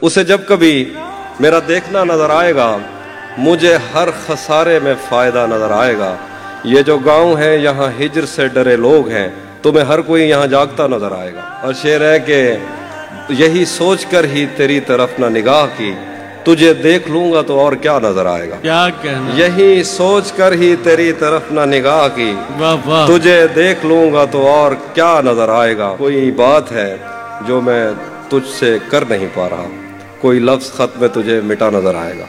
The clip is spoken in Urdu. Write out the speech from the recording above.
اسے جب کبھی میرا دیکھنا نظر آئے گا مجھے ہر خسارے میں فائدہ نظر آئے گا۔ یہ جو گاؤں ہے یہاں ہجر سے ڈرے لوگ ہیں۔ تمہیں ہر کوئی یہاں جاگتا نظر آئے گا۔ اور شعر ہے کہ یہی سوچ کر ہی تیری طرف نہ نگاہ کی تجھے دیکھ لوں گا تو اور کیا نظر آئے گا۔ کیا کہنا۔ یہی سوچ کر ہی تیری طرف نہ نگاہ کی تجھے دیکھ لوں گا تو اور کیا نظر آئے گا۔ کوئی بات ہے جو میں تجھ سے کر نہیں پا رہا۔ کوئی لفظ خط میں تجھے مٹا نظر آئے گا۔